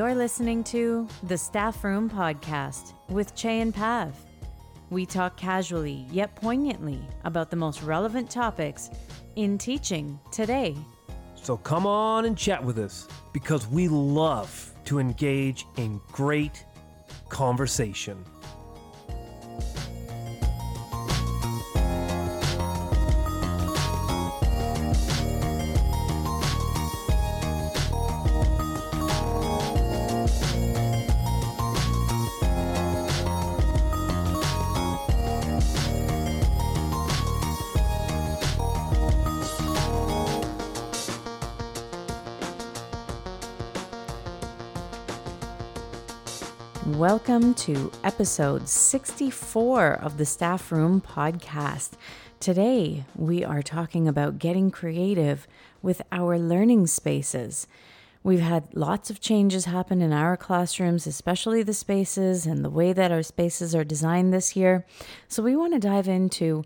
You're listening to the Staff Room Podcast with Chey and Pav. We talk casually yet poignantly about the most relevant topics in teaching today. So come on and chat with us because we love to engage in great conversation. Welcome to episode 64 of the Staff Room Podcast. Today, we are talking about getting creative with our learning spaces. We've had lots of changes happen in our classrooms, especially the spaces and the way that our spaces are designed this year. So, we want to dive into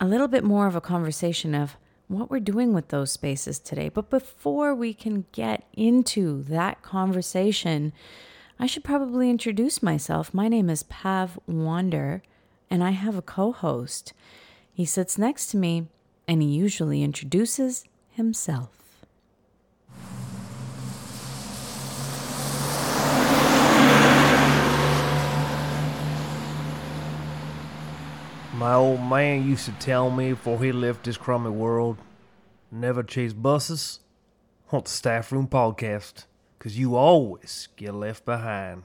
a little bit more of a conversation of what we're doing with those spaces today. But before we can get into that conversation, I should probably introduce myself. My name is Pav Wander, and I have a co host. He sits next to me, and he usually introduces himself. My old man used to tell me before he left this crummy world never chase buses on the Staff Room Podcast because you always get left behind.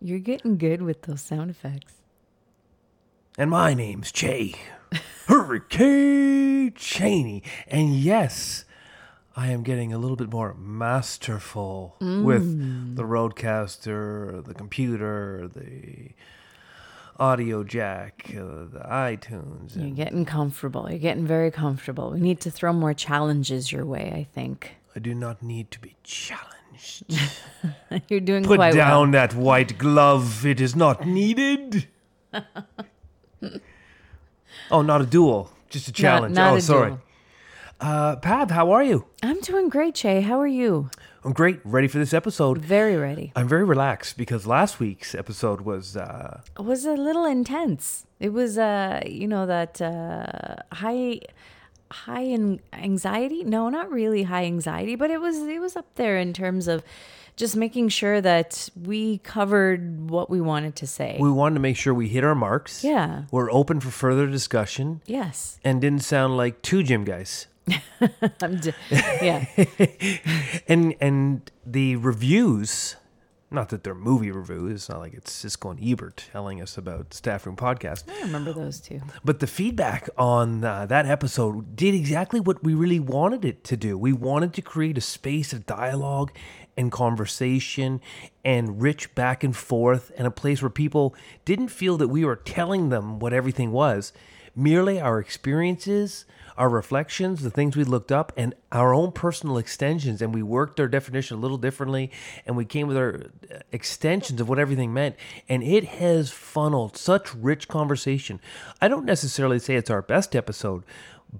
You're getting good with those sound effects. And my name's Chey. Hurricane Cheney. And yes, I am getting a little bit more masterful with the RODECaster, the computer, the audio jack, uh, the iTunes. You're getting comfortable. You're getting very comfortable. We need to throw more challenges your way, I think. I do not need to be challenged. You're doing Put quite down that white glove. It is not needed. oh, not a duel. Just a challenge. not oh, a sorry. duel. Uh, Pav, how are you? I'm doing great, Chey. How are you? I'm great. Ready for this episode. Very ready. I'm very relaxed because last week's episode was uh, It was a little intense. It was, uh, you know, that uh, high, high in anxiety. No, not really high anxiety, but it was it was up there in terms of just making sure that we covered what we wanted to say. we wanted to make sure we hit our marks. yeah. We're open for further discussion Yes. and didn't sound like two gym guys. D- yeah. and and the reviews, not that they're movie reviews, it's not like it's Siskel and Ebert telling us about Staff Room Podcast, I remember those two. but the feedback on uh, that episode did exactly what we really wanted it to do. We wanted to create a space of dialogue and conversation and rich back and forth and a place where people didn't feel that we were telling them what everything was merely our experiences our reflections the things we looked up and our own personal extensions and we worked our definition a little differently and we came with our uh, extensions of what everything meant and it has funneled such rich conversation. I don't necessarily say it's our best episode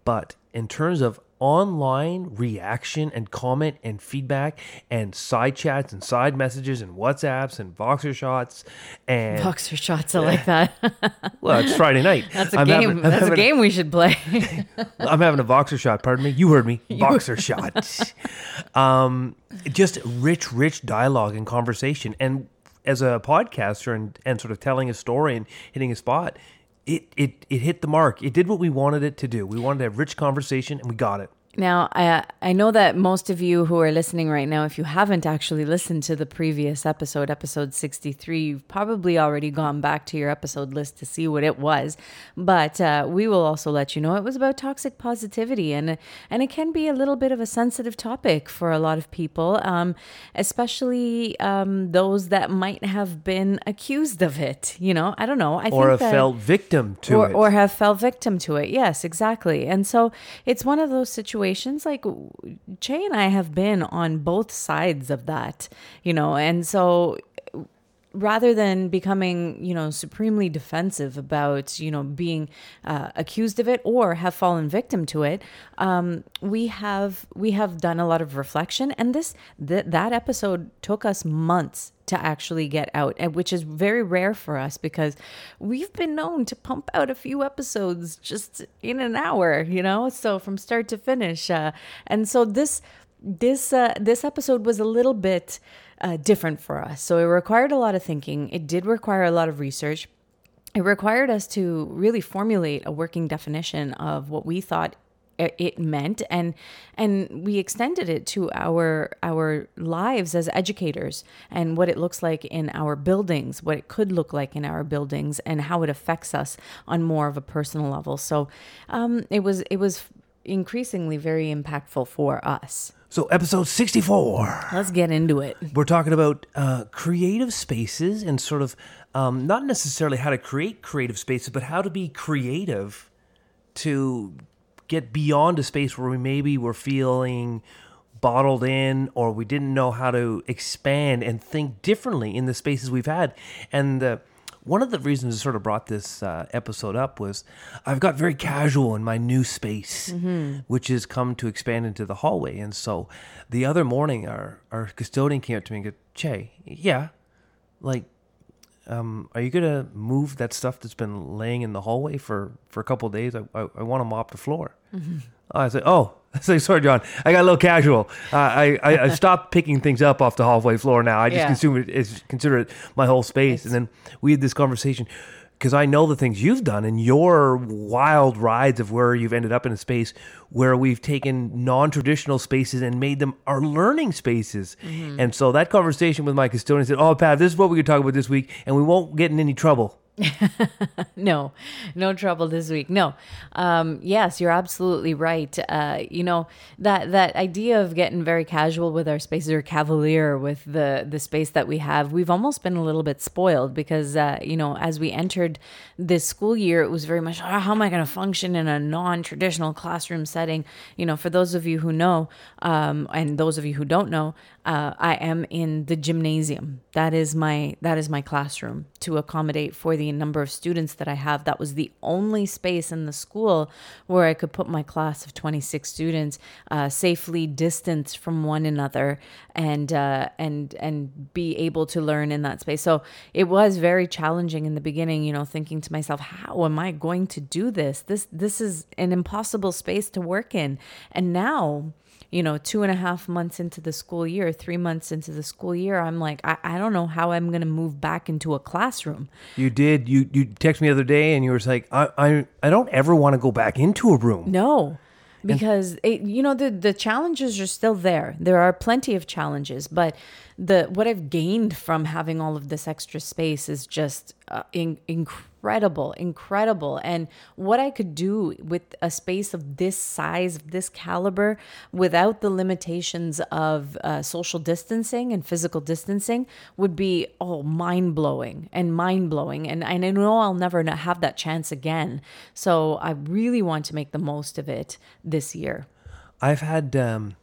but in terms of online reaction and comment and feedback and side chats and side messages and WhatsApps and Voxer shots and Boxer shots, I like that. well, it's Friday night. That's a I'm game. having- That's a game we should play. I'm having a boxer shot. Pardon me. You heard me. Boxer shot. Um, just rich, rich dialogue and conversation. And as a podcaster and, and sort of telling a story and hitting a spot, it, it, it hit the mark. It did what we wanted it to do. We wanted to have rich conversation and we got it. Now, I I know that most of you who are listening right now, if you haven't actually listened to the previous episode, episode 63, you've probably already gone back to your episode list to see what it was. But uh, we will also let you know it was about toxic positivity, and and it can be a little bit of a sensitive topic for a lot of people, um, especially um, those that might have been accused of it. You know, I don't know. I Or think have that, felt victim to or, it. or have fell victim to it. Yes, exactly. And so it's one of those situations like Jay and I have been on both sides of that, you know, and so rather than becoming, you know, supremely defensive about, you know, being uh, accused of it or have fallen victim to it, um, we have we have done a lot of reflection, and this th- that episode took us months to actually get out, which is very rare for us because we've been known to pump out a few episodes just in an hour, you know, so from start to finish, uh, and so this this uh, this episode was a little bit uh, different for us. So it required a lot of thinking. It did require a lot of research. It required us to really formulate a working definition of what we thought it meant and and we extended it to our our lives as educators and what it looks like in our buildings what it could look like in our buildings and how it affects us on more of a personal level so um, it was it was increasingly very impactful for us So, episode 64. let's get into it We're talking about uh, creative spaces and sort of um, not necessarily how to create creative spaces, but how to be creative to get beyond a space where we maybe were feeling bottled in or we didn't know how to expand and think differently in the spaces we've had. And uh, one of the reasons I sort of brought this uh, episode up was I've got very casual in my new space, which has come to expand into the hallway. And so the other morning, our, our custodian came up to me and go, Chey, yeah, like, um, are you gonna move that stuff that's been laying in the hallway for, for a couple of days? I, I, I want to mop the floor. I said, oh, I said, sorry, John, I got a little casual. Uh, I, I, I stopped picking things up off the hallway floor now. I just Yeah. consume it, consider it my whole space. and then we had this conversation because I know the things you've done and your wild rides of where you've ended up in a space where we've taken non-traditional spaces and made them our learning spaces. And so that conversation with my custodian said, "Oh, Pav, this is what we could talk about this week, and we won't get in any trouble." no, no trouble this week. No, um, yes, you're absolutely right. Uh, you know that that idea of getting very casual with our spaces or cavalier with the the space that we have. We've almost been a little bit spoiled because uh, you know as we entered this school year, it was very much "Ah, how am I going to function in a non-traditional classroom setting. You know, for those of you who know, um, and those of you who don't know, uh, I am in the gymnasium. That is my that is my classroom to accommodate for the number of students that I have. That was the only space in the school where I could put my class of 26 students uh, safely distanced from one another and uh, and and be able to learn in that space. So it was very challenging in the beginning. You know, thinking to myself, how am I going to do this? This this is an impossible space to work in. And now you know, two and a half months into the school year, three months into the school year, I'm like, I, I don't know how I'm going to move back into a classroom. You did. You you texted me the other day, and you were like, "I I, I don't ever want to go back into a room." No, because it, you know the the challenges are still there. There are plenty of challenges, but the what I've gained from having all of this extra space is just uh, in, incredible, incredible. And what I could do with a space of this size, of this caliber, without the limitations of uh, social distancing and physical distancing, would be oh mind blowing and mind blowing. And, and I know I'll never have that chance again. So I really want to make the most of it this year. I've had um,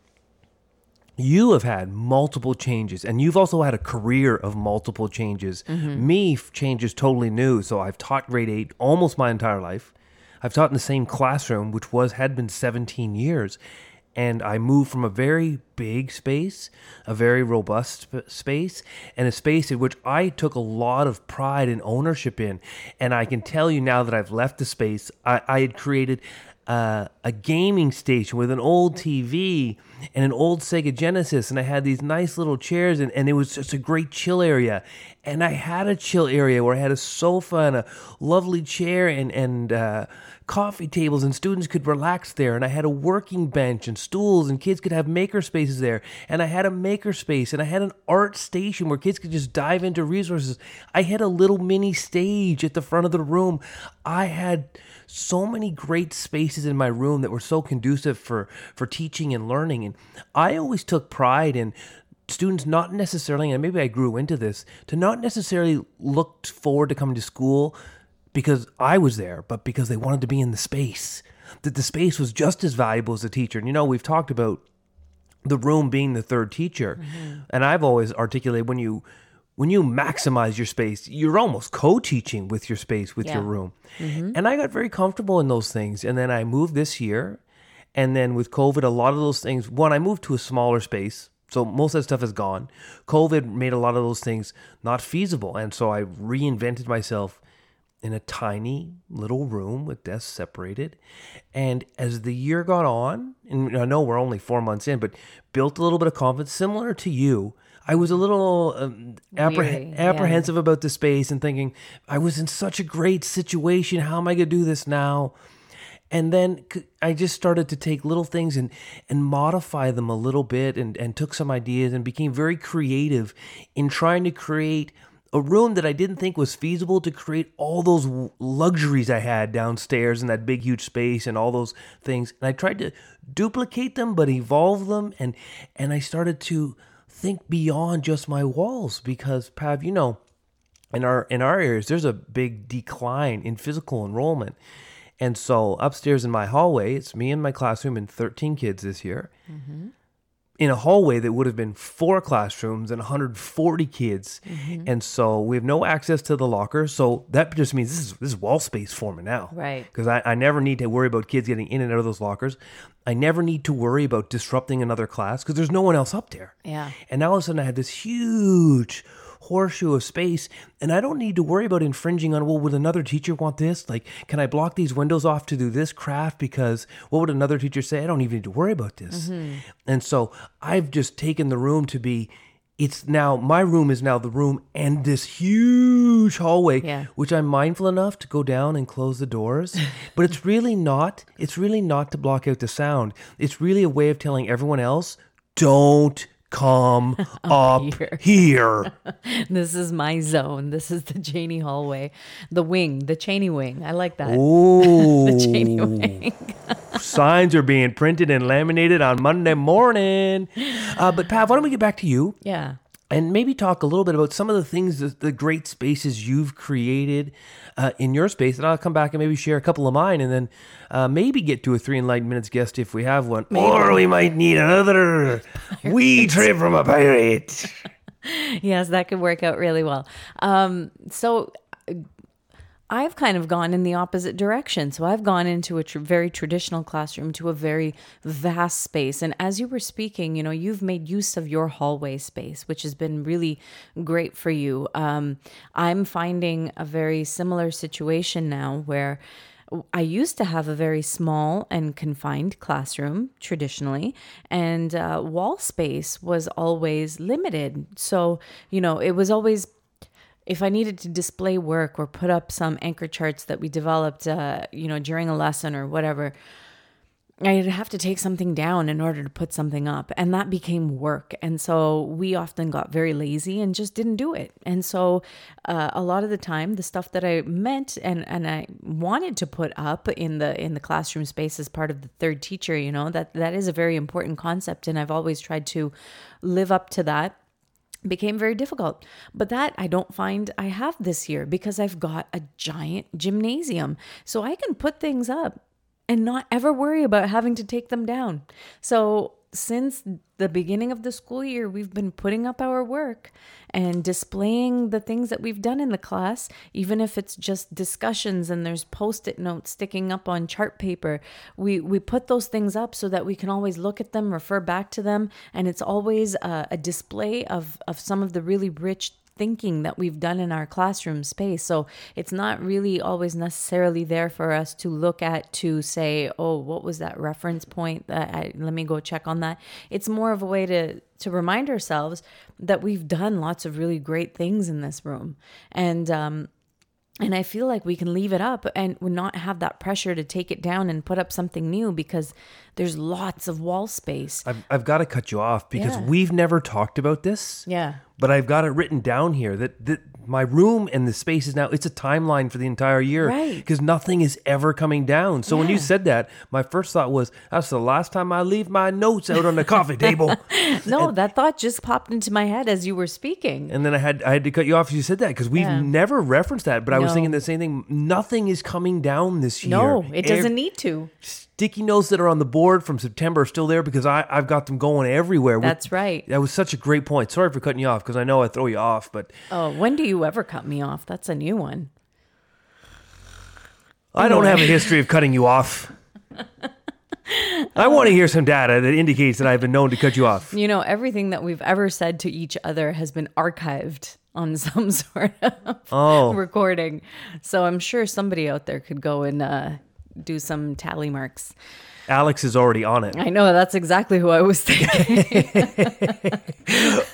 you have had multiple changes, and you've also had a career of multiple changes. Mm-hmm. Me, f- change is totally new. So I've taught grade eight almost my entire life. I've taught in the same classroom, which was had been 17 years, and I moved from a very big space, a very robust sp- space, and a space in which I took a lot of pride and ownership in. And I can tell you now that I've left the space, I, I had created uh, a gaming station with an old TV and an old Sega Genesis, and I had these nice little chairs, and, and it was just a great chill area. And I had a chill area where I had a sofa and a lovely chair and and uh, coffee tables, and students could relax there. And I had a working bench and stools, and kids could have maker spaces there. And I had a maker space, and I had an art station where kids could just dive into resources. I had a little mini stage at the front of the room. I had so many great spaces in my room that were so conducive for for teaching and learning. And i always took pride in students not necessarily and maybe i grew into this to not necessarily look forward to coming to school because i was there but because they wanted to be in the space that the space was just as valuable as the teacher. And you know we've talked about the room being the third teacher. Mm-hmm. And i've always articulated when you when you maximize your space, you're almost co-teaching with your space, with your Yeah. room. Mm-hmm. And I got very comfortable in those things. And then I moved this year. And then with COVID, a lot of those things, one, I moved to a smaller space. So most of that stuff is gone. COVID made a lot of those things not feasible. And so I reinvented myself in a tiny little room with desks separated. And as the year got on, and I know we're only four months in, but built a little bit of confidence, similar to you. I was a little um, appreh- Weary, yeah. apprehensive about the space and thinking, I was in such a great situation. How am I going to do this now? and then I just started to take little things and and modify them a little bit and and took some ideas and became very creative in trying to create a room that I didn't think was feasible to create all those luxuries I had downstairs in that big huge space and all those things and I tried to duplicate them but evolve them and and I started to think beyond just my walls because Pav you know in our in our areas there's a big decline in physical enrollment. And so upstairs in my hallway it's me and my classroom and 13 kids this year mm-hmm. In a hallway that would have been four classrooms and 140 kids. Mm-hmm. And so we have no access to the lockers so that just means this is this is wall space for me now. Right. because I, I never need to worry about kids getting in and out of those lockers. I never need to worry about disrupting another class because there's no one else up there. Yeah. and now all of a sudden I had this huge horseshoe of space, and I don't need to worry about infringing on, well, would another teacher want this? Like, can I block these windows off to do this craft? Because what would another teacher say? I don't even need to worry about this. Mm-hmm. And so I've just taken the room to be. It's now my room is now the room and this huge hallway, Yeah. which I'm mindful enough to go down and close the doors. but it's really not. It's really not to block out the sound. It's really a way of telling everyone else, don't come up here." here. This is my zone. This is the Cheney hallway, the wing, the Cheney wing. I like that. Oh, The Cheney wing. signs are being printed and laminated on Monday morning. Uh, but Pav, why don't we get back to you Yeah. and maybe talk a little bit about some of the things, the, the great spaces you've created uh, in your space, and I'll come back and maybe share a couple of mine, and then uh, maybe get to a three enlightened minutes guest if we have one, or we might need another wee trip from a pirate. yes, that could work out really well. Um, so I've kind of gone in the opposite direction. So I've gone into a tr- very traditional classroom to a very vast space. And as you were speaking, you know, you've made use of your hallway space, which has been really great for you. Um, I'm finding a very similar situation now where. I used to have a very small and confined classroom traditionally, and uh, wall space was always limited. So, you know, it was always if I needed to display work or put up some anchor charts that we developed, uh, you know, during a lesson or whatever, I'd have to take something down in order to put something up. And that became work. And so we often got very lazy and just didn't do it. And so uh, a lot of the time, the stuff that I meant and, and I wanted to put up in the in the classroom space as part of the third teacher, you know, that that is a very important concept. And I've always tried to live up to that became very difficult. But that I don't find I have this year because I've got a giant gymnasium. So I can put things up and not ever worry about having to take them down. So since the beginning of the school year, we've been putting up our work and displaying the things that we've done in the class, even if it's just discussions and there's post-it notes sticking up on chart paper. We we put those things up so that we can always look at them, refer back to them, and it's always a, a display of of some of the really rich thinking that we've done in our classroom space. So it's not really always necessarily there for us to look at to say, oh, what was that reference point? Uh, I, let me go check on that. It's more of a way to to remind ourselves that we've done lots of really great things in this room, and um, and I feel like we can leave it up and not have that pressure to take it down and put up something new because there's lots of wall space. I've, I've got to cut you off because Yeah. we've never talked about this. Yeah. But I've got it written down here that, that my room and the space is now, it's a timeline for the entire year. Right. Because nothing is ever coming down. So when you said that, my first thought was, that's the last time I leave my notes out on the coffee table. No, that thought just popped into my head as you were speaking. And then I had I had to cut you off as you said that because we've Yeah. never referenced that. But I was thinking the same thing. Nothing is coming down this year. No, it doesn't need to. Sticky notes that are on the board from September are still there because I, I've got them going everywhere. We- That's right. That was such a great point. Sorry for cutting you off because I know I throw you off, but Oh, when do you ever cut me off? That's a new one. I don't have a history of cutting you off. I want to hear some data that indicates that I've been known to cut you off. You know, everything that we've ever said to each other has been archived on some sort of Oh. recording. So I'm sure somebody out there could go and uh, do some tally marks. Alex is already on it. I know that's exactly who I was thinking.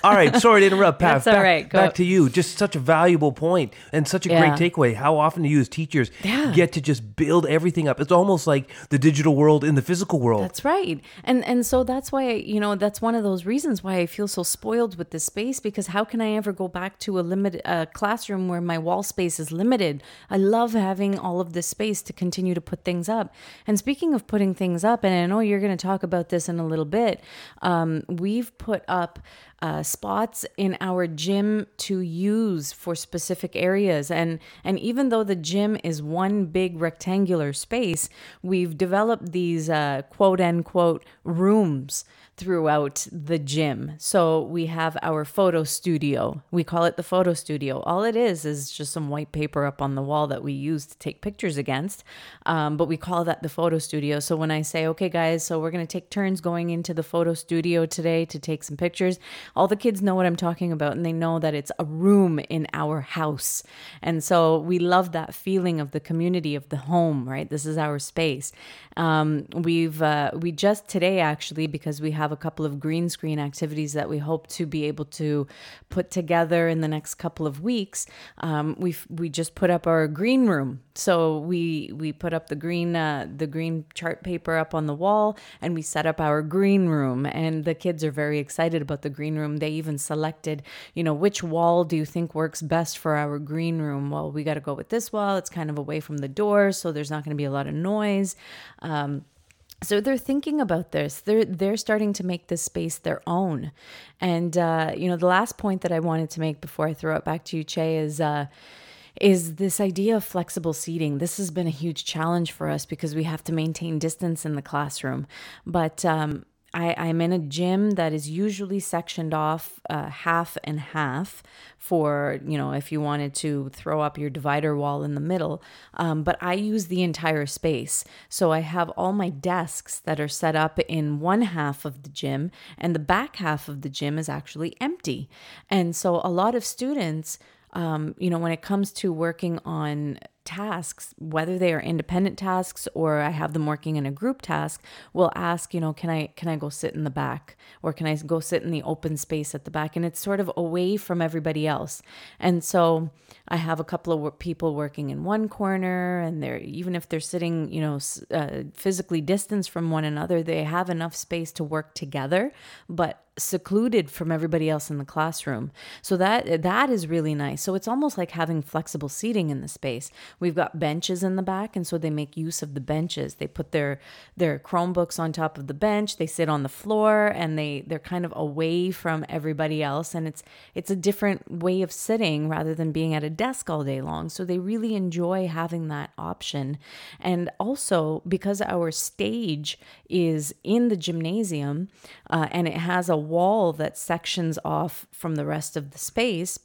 All right, sorry to interrupt, Pav. That's all back, right, go. Back to you. Just such a valuable point and such a Yeah. great takeaway. How often do you, as teachers, Yeah. get to just build everything up? It's almost like the digital world in the physical world. That's right. And and so that's why you know that's one of those reasons why I feel so spoiled with this space because how can I ever go back to a limited uh, classroom where my wall space is limited? I love having all of this space to continue to put things up. And speaking of putting things up, and I know you're going to talk about this in a little bit, um, we've put up uh, spots in our gym to use for specific areas. And and even though the gym is one big rectangular space we've developed these uh, quote unquote rooms throughout the gym. So we have our photo studio. We call it the photo studio. All it is is just some white paper up on the wall that we use to take pictures against. Um, but we call that the photo studio. So when i say okay guys so we're going to take turns going into the photo studio today to take some pictures all the kids know what I'm talking about and they know that it's a room in our house. And so we love that feeling of the community of the home, right? This is our space. Um, we've uh, we just today actually because we have a couple of green screen activities that we hope to be able to put together in the next couple of weeks. Um, we we just put up our green room. So we we put up the green uh, the green chart paper up on the wall and we set up our green room and the kids are very excited about the green room. They even selected, you know, which wall do you think works best for our green room? Well, we got to go with this wall. It's kind of away from the door, so there's not going to be a lot of noise. Um, so they're thinking about this. They're they're starting to make this space their own. And uh, you know, the last point that I wanted to make before I throw it back to you, Chey, is. Uh, is this idea of flexible seating. This has been a huge challenge for us because we have to maintain distance in the classroom. But um, I, I'm in a gym that is usually sectioned off uh, half and half for, you know, if you wanted to throw up your divider wall in the middle. Um, but I use the entire space. So I have all my desks that are set up in one half of the gym, and the back half of the gym is actually empty. And so a lot of students, um, you know, when it comes to working on tasks, whether they are independent tasks or I have them working in a group task, will ask, you know, can I can I go sit in the back or can I go sit in the open space at the back? And it's sort of away from everybody else. And so I have a couple of people working in one corner, and they're even if they're sitting, you know, uh, physically distanced from one another, they have enough space to work together, but secluded from everybody else in the classroom. So that that is really nice. So it's almost like having flexible seating in the space. We've got benches in the back and so they make use of the benches. They put their their Chromebooks on top of the bench, they sit on the floor and they they're kind of away from everybody else and it's it's a different way of sitting rather than being at a desk all day long. So they really enjoy having that option. And also because our stage is in the gymnasium uh, and it has a wall that sections off from the rest of the space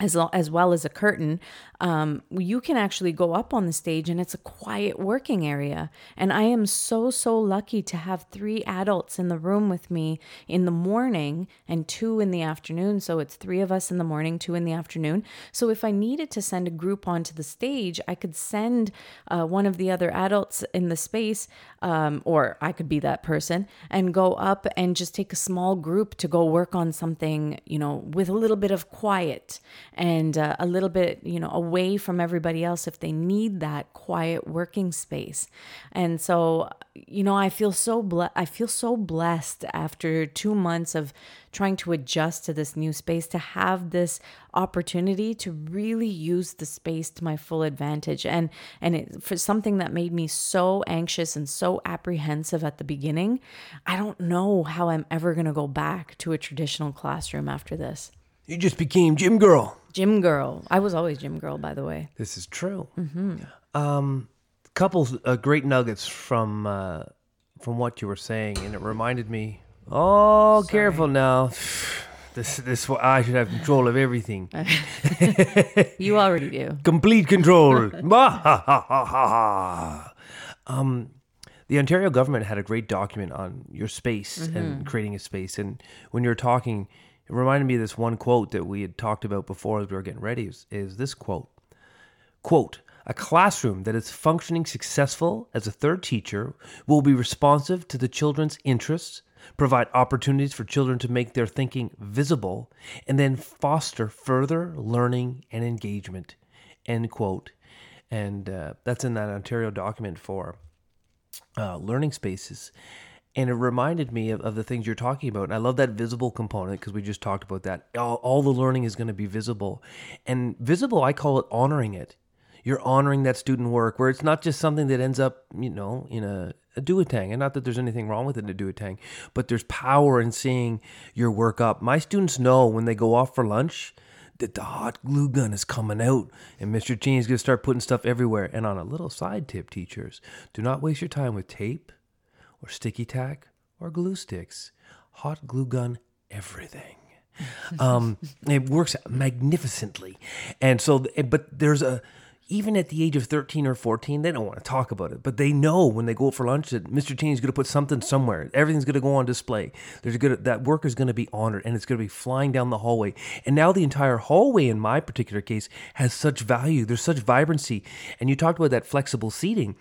as, as well as a curtain, um, you can actually go up on the stage and it's a quiet working area. And I am so, so lucky to have three adults in the room with me in the morning and two in the afternoon. So it's three of us in the morning, two in the afternoon. So if I needed to send a group onto the stage, I could send uh, one of the other adults in the space, um, or I could be that person, and go up and just take a small group to go work on something, you know, with a little bit of quiet and uh, a little bit, you know, away from everybody else if they need that quiet working space. And so, you know, I feel so ble- I feel so blessed after 2 months of trying to adjust to this new space to have this opportunity to really use the space to my full advantage and and it for something that made me so anxious and so apprehensive at the beginning i don't know how i'm ever going to go back to a traditional classroom after this You just became gym girl. Gym girl. I was always gym girl, by the way. This is true. Um, couple uh, great nuggets from uh, from what you were saying, and it reminded me. Oh, careful now. This this I should have control of everything. You already do. Complete control. Um, the Ontario government had a great document on your space and creating a space. And when you were talking, it reminded me of this one quote that we had talked about before as we were getting ready. Is, is this quote? Quote, a classroom that is functioning successful as a third teacher will be responsive to the children's interests, provide opportunities for children to make their thinking visible, and then foster further learning and engagement. End quote. And uh, that's in that Ontario document for uh, learning spaces. And it reminded me of, of the things you're talking about. And I love that visible component because we just talked about that. All, all the learning is going to be visible. And visible, I call it honoring it. You're honoring that student work where it's not just something that ends up, you know, in a, a duotang. And not that there's anything wrong with it in a duotang, but there's power in seeing your work up. My students know when they go off for lunch that the hot glue gun is coming out and Mr. Cheney's going to start putting stuff everywhere. And on a little side tip, teachers, do not waste your time with tape or sticky tack or glue sticks. Hot glue gun everything. um, it works magnificently. And so, but there's a, even at the age of 13 or 14, they don't want to talk about it, but they know when they go out for lunch that Mr. Cheney's going to put something somewhere. Everything's going to go on display. There's going to, that work is going to be honored and it's going to be flying down the hallway. And now the entire hallway, in my particular case, has such value. There's such vibrancy. And you talked about that flexible seating.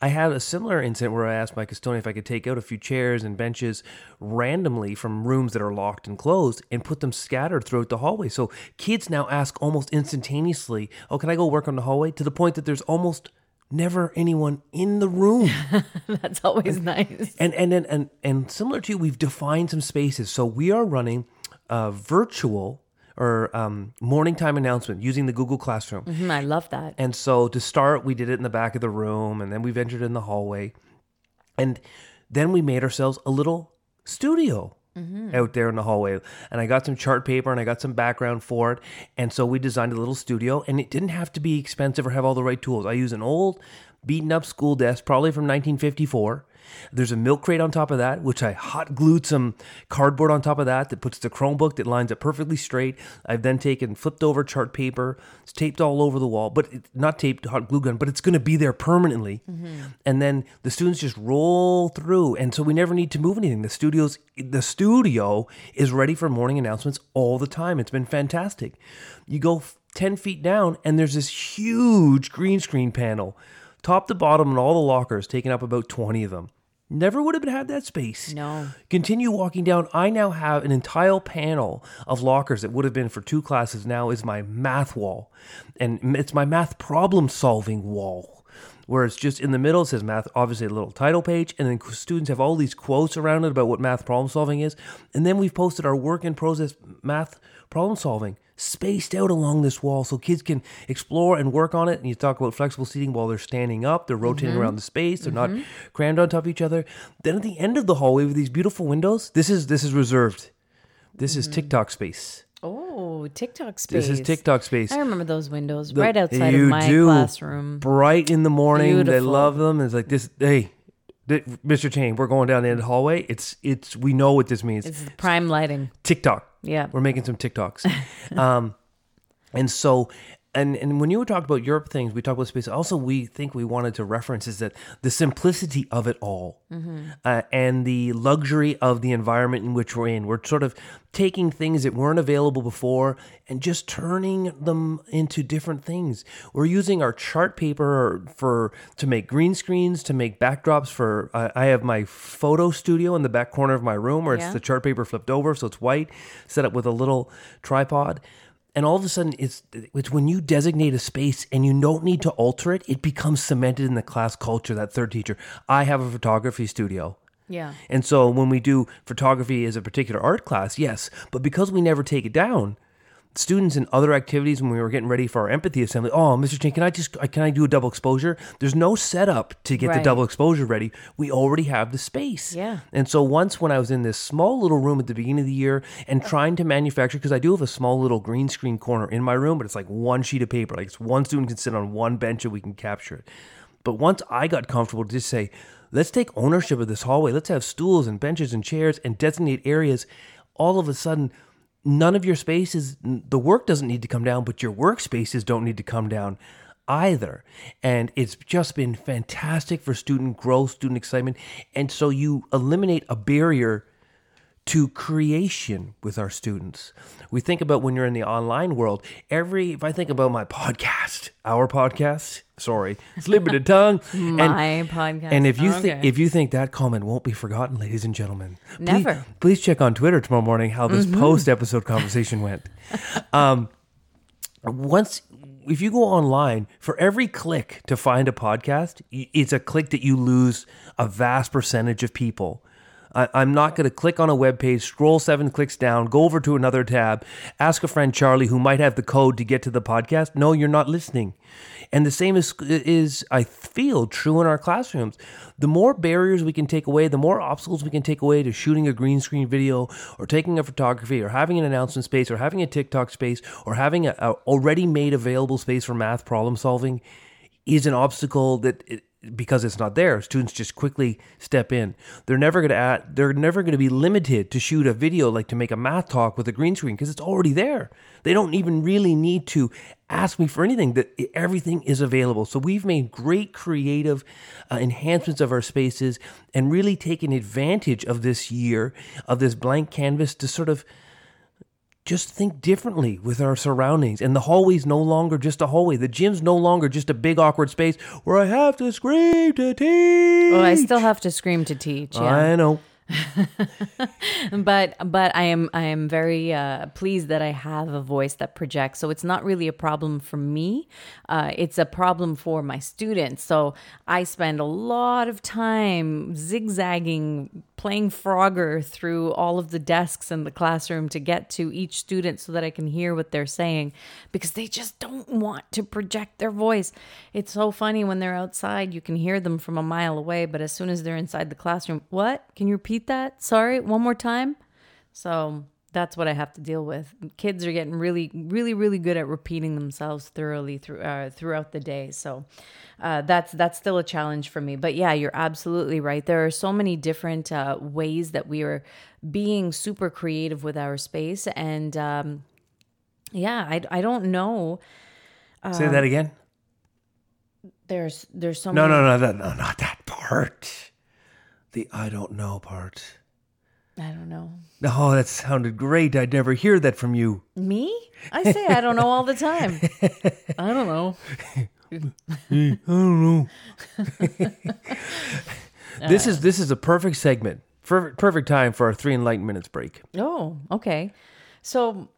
I had a similar incident where I asked my custodian if I could take out a few chairs and benches randomly from rooms that are locked and closed and put them scattered throughout the hallway. So kids now ask almost instantaneously, Oh, can I go work on the hallway? To the point that there's almost never anyone in the room. That's always nice. and and and and, and similar to you, we've defined some spaces. So we are running a virtual or um, morning time announcement using the Google Classroom. Mhm, I love that. And so to start, we did it in the back of the room, and then we ventured in the hallway, and then we made ourselves a little studio out there in the hallway. And I got some chart paper and I got some background for it, and so we designed a little studio, and it didn't have to be expensive or have all the right tools. I use an old, beaten up school desk, probably from 1954. There's a milk crate on top of that, which I hot glued some cardboard on top of that that puts the Chromebook that lines up perfectly straight. I've then taken flipped over chart paper. It's taped all over the wall, but not taped hot glue gun, but it's going to be there permanently. Mm-hmm. And then the students just roll through, and so we never need to move anything. The studio's the studio is ready for morning announcements all the time. It's been fantastic. You go f- ten feet down, and there's this huge green screen panel, top to bottom, and all the lockers taking up about twenty of them. Never would have had that space. No. Continue walking down. I now have an entire panel of lockers that would have been for two classes. Now is my math wall, and it's my math problem solving wall. Where it's just in the middle, it says math, obviously a little title page, and then students have all these quotes around it about what math problem solving is. And then we've posted our work in process math problem solving spaced out along this wall so kids can explore and work on it. And you talk about flexible seating while they're standing up, they're rotating mm-hmm. around the space, they're not mm-hmm. crammed on top of each other. Then at the end of the hallway with these beautiful windows, this is this is reserved. This is mm-hmm. TikTok space. Oh, TikTok space. This is TikTok space. I remember those windows The- right outside of my do. classroom. Bright in the morning. They love them. It's like this. Hey, Mr. Chain, we're going down the end of the hallway. It's it's. We know what this means. It's prime lighting. TikTok. Yeah. We're making some TikToks. um, and so, and and when you were talking about Europe things, we talked about space. Also, we think we wanted to reference is that the simplicity of it all, uh, and the luxury of the environment in which we're in. We're sort of taking things that weren't available before and just turning them into different things. We're using our chart paper for to make green screens, to make backdrops for. Uh, I have my photo studio in the back corner of my room where Yeah. it's the chart paper flipped over, so it's white, set up with a little tripod. And all of a sudden, it's it's when you designate a space and you don't need to alter it, it becomes cemented in the class culture. That third teacher, I have a photography studio. Yeah. And so when we do photography as a particular art class, yes, but because we never take it down, students in other activities when we were getting ready for our empathy assembly, oh, Mr. Chen, can I just can I do a double exposure? There's no setup to get the double exposure ready. We already have the space. Yeah. And so once when I was in this small little room at the beginning of the year and uh. trying to manufacture because I do have a small little green screen corner in my room, but it's like one sheet of paper. Like it's one student can sit on one bench and we can capture it. But once I got comfortable to just say, let's take ownership of this hallway, let's have stools and benches and chairs and designate areas, all of a sudden, none of your spaces, the work doesn't need to come down, but your workspaces don't need to come down either. And it's just been fantastic for student growth, student excitement. And so you eliminate a barrier to creation with our students. We think about when you're in the online world, every if I think about my podcast, our podcast, sorry, slip of the tongue. My and, podcast. And if you okay. think if you think that comment won't be forgotten, ladies and gentlemen, never. Please, please check on Twitter tomorrow morning how this mm-hmm. post episode conversation went. Um, once if you go online for every click to find a podcast, it's a click that you lose a vast percentage of people I, am not going to click on a web page, scroll seven clicks down, go over to another tab, ask a friend Charlie who might have the code to get to the podcast. No, you're not listening. And the same is, is I feel true in our classrooms. The more barriers we can take away, the more obstacles we can take away to shooting a green screen video or taking a photography or having an announcement space or having a TikTok space or having a, a already made available space for math problem solving is an obstacle that because it's not there students just quickly step in. They're never going to add they're never going to be limited to shoot a video like to make a math talk with a green screen because it's already there. They don't even really need to ask me for anything. That everything is available. So we've made great creative uh, enhancements of our spaces and really taken advantage of this year of this blank canvas to sort of just think differently with our surroundings. And the hallway's no longer just a hallway. The gym's no longer just a big awkward space where I have to scream to teach. Well, I still have to scream to teach. Yeah. I know. but but I am I am very uh, pleased that I have a voice that projects. So it's not really a problem for me. Uh, it's a problem for my students. So I spend a lot of time zigzagging, playing Frogger through all of the desks in the classroom to get to each student so that I can hear what they're saying because they just don't want to project their voice. It's so funny when they're outside, you can hear them from a mile away, but as soon as they're inside the classroom, what? Can you repeat? that? Sorry, one more time. So that's what I have to deal with. Kids are getting really, really, really good at repeating themselves thoroughly through uh, throughout the day. So uh, that's that's still a challenge for me. But yeah, you're absolutely right. There are so many different uh, ways that we are being super creative with our space, and um, yeah, I I don't know. Say that um, again. There's there's so no many- no no no no not that part the I don't know part. I don't know. Oh, that sounded great. I'd never hear that from you. Me? I say I don't know all the time. I don't know. I don't know. this is this is a perfect segment. Perfect, perfect time for our three enlightened minutes break. Oh, okay. So,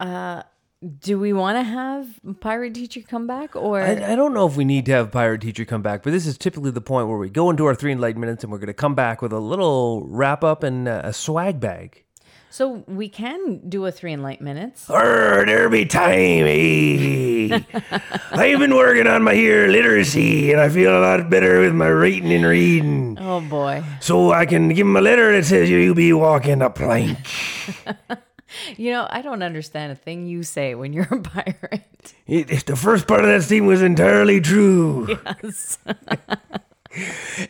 uh, do we want to have pirate teacher come back or I, I, don't know if we need to have pirate teacher come back but this is typically the point where we go into our three enlightened minutes and we're going to come back with a little wrap up and a swag bag. So we can do a three enlightened minutes. Arr, there be time eh? i've been working on my here literacy and i feel a lot better with my writing and reading. Oh boy. So i can give him a letter that says you'll be walking a plank You know, I don't understand a thing you say when you're a pirate. It, the first part of that scene was entirely true. Yes.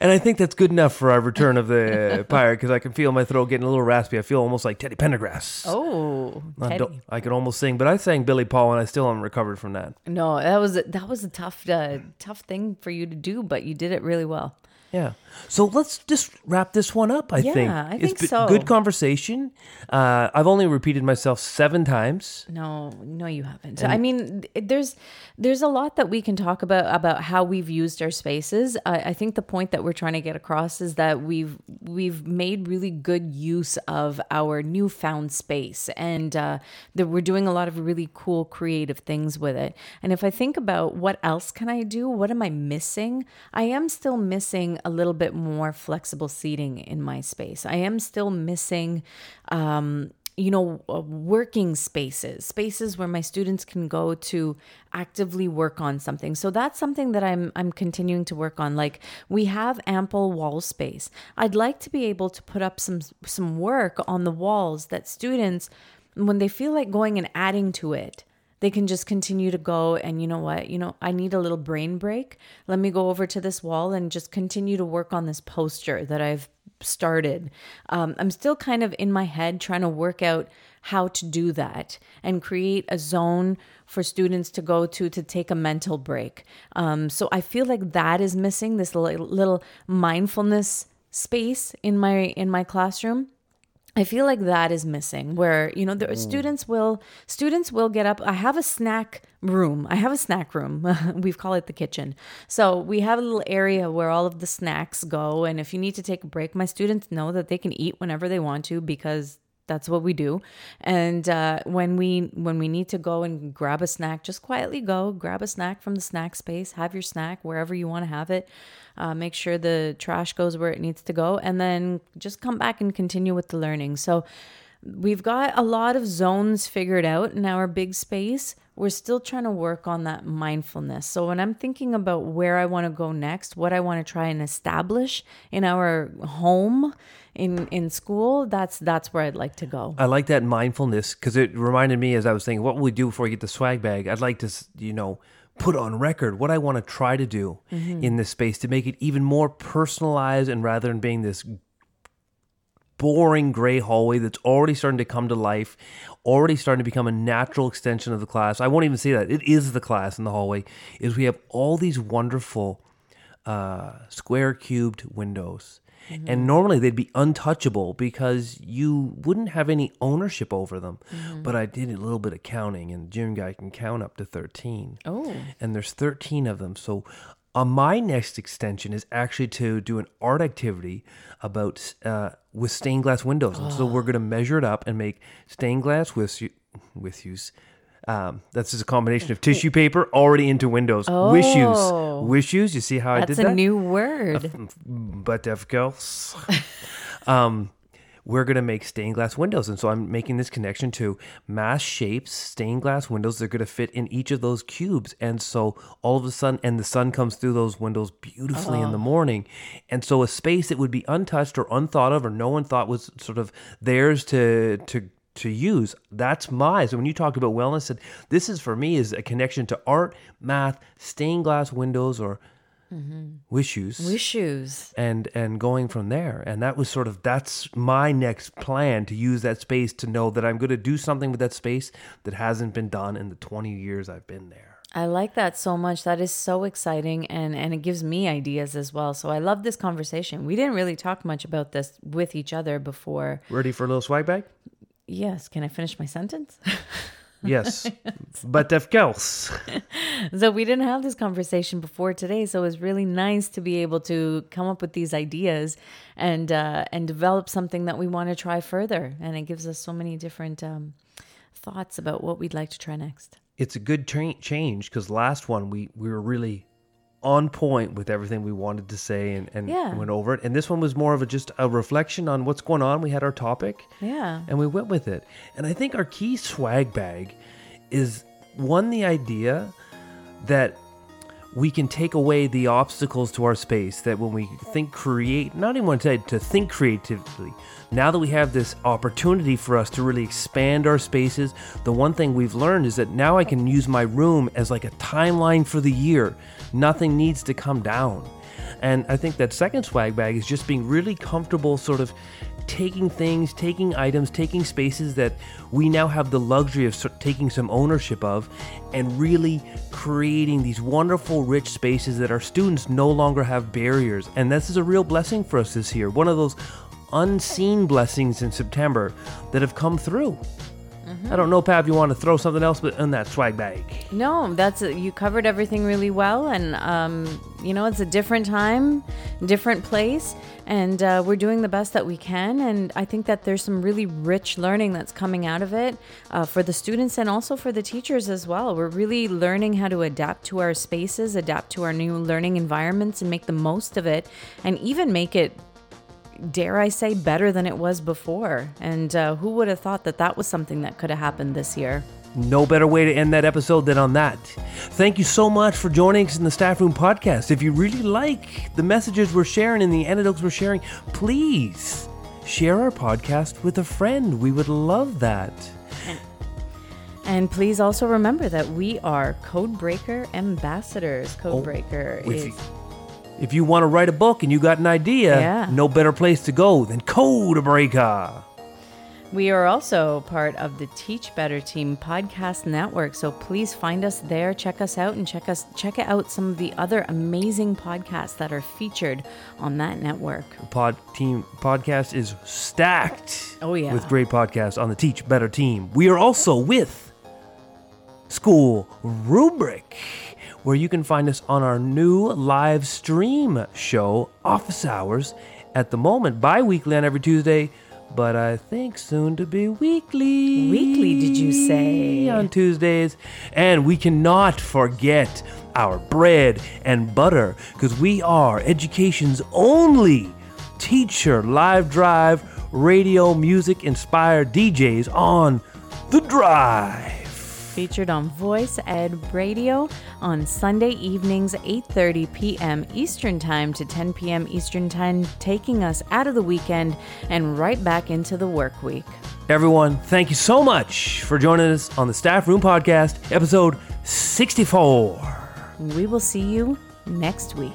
and I think that's good enough for our return of the pirate because I can feel my throat getting a little raspy. I feel almost like Teddy Pendergrass. Oh, I, I can almost sing, but I sang Billy Paul and I still haven't recovered from that. No, that was a, that was a tough uh, tough thing for you to do, but you did it really well. Yeah. So let's just wrap this one up. I think. yeah, think. I think it's so. Good conversation. Uh, I've only repeated myself seven times. No, no, you haven't. And I mean, there's there's a lot that we can talk about about how we've used our spaces. I, I think the point that we're trying to get across is that we've we've made really good use of our newfound space, and uh, that we're doing a lot of really cool creative things with it. And if I think about what else can I do, what am I missing? I am still missing a little bit more flexible seating in my space. I am still missing, um, you know, uh, working spaces, spaces where my students can go to actively work on something. So that's something that I'm I'm continuing to work on. Like we have ample wall space. I'd like to be able to put up some some work on the walls that students when they feel like going and adding to it, they can just continue to go and you know what? You know i need a little brain break. Let me go over to this wall and just continue to work on this poster that i've started. Um, i'm still kind of in my head trying to work out how to do that and create a zone for students to go to to take a mental break. Um, so i feel like that is missing this little, little mindfulness space in my in my classroom I feel like that is missing where you know the mm. students will students will get up I have a snack room I have a snack room. We call it the kitchen. So we have a little area where all of the snacks go and if you need to take a break my students know that they can eat whenever they want to because that's what we do. And uh, when we when we need to go and grab a snack just quietly go grab a snack from the snack space have your snack wherever you want to have it uh, make sure the trash goes where it needs to go and then just come back and continue with the learning so we've got a lot of zones figured out in our big space we're still trying to work on that mindfulness. So when I'm thinking about where I want to go next, what I want to try and establish in our home in in school, that's that's where I'd like to go. I like that mindfulness because it reminded me as I was thinking, what will we do before we get the swag bag? I'd like to, you know, put on record what I want to try to do mm-hmm. in this space to make it even more personalized and rather than being this boring gray hallway that's already starting to come to life, already starting to become a natural extension of the class. I won't even say that. It is the class in the hallway. Is we have all these wonderful uh, square cubed windows Mm-hmm. And normally they'd be untouchable because you wouldn't have any ownership over them. Mm-hmm. But I did a little bit of counting, and the gym guy can count up to 13. Oh. And there's 13 of them. So uh, my next extension is actually to do an art activity about uh, with stained glass windows. Oh. So we're going to measure it up and make stained glass with you with use um, that's just a combination of tissue paper already into windows. Oh, wishes, wishes. You see how I did that? That's a new word. but of course, um, we're gonna make stained glass windows, and so I'm making this connection to mass shapes, stained glass windows. They're gonna fit in each of those cubes, and so all of a sudden, and the sun comes through those windows beautifully oh. in the morning, and so a space that would be untouched or unthought of, or no one thought was sort of theirs to to to use. That's my. So when you talked about wellness, said this is for me is a connection to art, math, stained glass windows, or mm-hmm. wishes, wishes, and and going from there. And that was sort of that's my next plan to use that space to know that I'm going to do something with that space that hasn't been done in the 20 years I've been there. I like that so much. That is so exciting and and it gives me ideas as well. So I love this conversation. We didn't really talk much about this with each other before. Ready for a little swag bag? Yes. Can I finish my sentence? yes. But of course. so we didn't have this conversation before today. So it was really nice to be able to come up with these ideas and uh, and develop something that we want to try further. And it gives us so many different um, thoughts about what we'd like to try next. It's a good tra- change because last one we we were really on point with everything we wanted to say and, and yeah. went over it. And this one was more of a, just a reflection on what's going on. We had our topic. Yeah. And we went with it. And I think our key swag bag is one, the idea that we can take away the obstacles to our space that when we think create not even to, to think creatively now that we have this opportunity for us to really expand our spaces the one thing we've learned is that now i can use my room as like a timeline for the year nothing needs to come down and i think that second swag bag is just being really comfortable sort of taking things, taking items, taking spaces that we now have the luxury of taking some ownership of, and really creating these wonderful, rich spaces that our students no longer have barriers. And this is a real blessing for us this year. One of those unseen blessings in September that have come through. Mm-hmm. I don't know, Pav, if you want to throw something else but in that swag bag. No, that's you covered everything really well, and um, you know it's a different time, different place, and uh, we're doing the best that we can. And I think that there's some really rich learning that's coming out of it uh, for the students and also for the teachers as well. We're really learning how to adapt to our spaces, adapt to our new learning environments, and make the most of it, and even make it dare I say, better than it was before. And uh, who would have thought that that was something that could have happened this year? No better way to end that episode than on that. Thank you so much for joining us in the Staff Room Podcast. If you really like the messages we're sharing and the anecdotes we're sharing, please share our podcast with a friend. We would love that. And please also remember that we are Codebreaker ambassadors. Oh, Codebreaker if is you- If you want to write a book and you got an idea, Yeah. no better place to go than Codebreaker. We are also part of the Teach Better Team podcast network, so please find us there, check us out, and check us check out some of the other amazing podcasts that are featured on that network. Pod team podcast is stacked. Oh, yeah. with great podcasts on the Teach Better team. We are also with School Rubric, where you can find us on our new live stream show, Office Hours, at the moment bi-weekly on every Tuesday. But I think soon to be weekly. Weekly, did you say? On Tuesdays. And we cannot forget our bread and butter because we are education's only teacher live drive radio music inspired DJs on the drive. Featured on Voice Ed Radio on Sunday evenings, 8:30 p.m. Eastern Time to 10 p.m. Eastern Time, taking us out of the weekend and right back into the work week. Everyone, thank you so much for joining us on the Staff Room Podcast, episode 64. We will see you next week.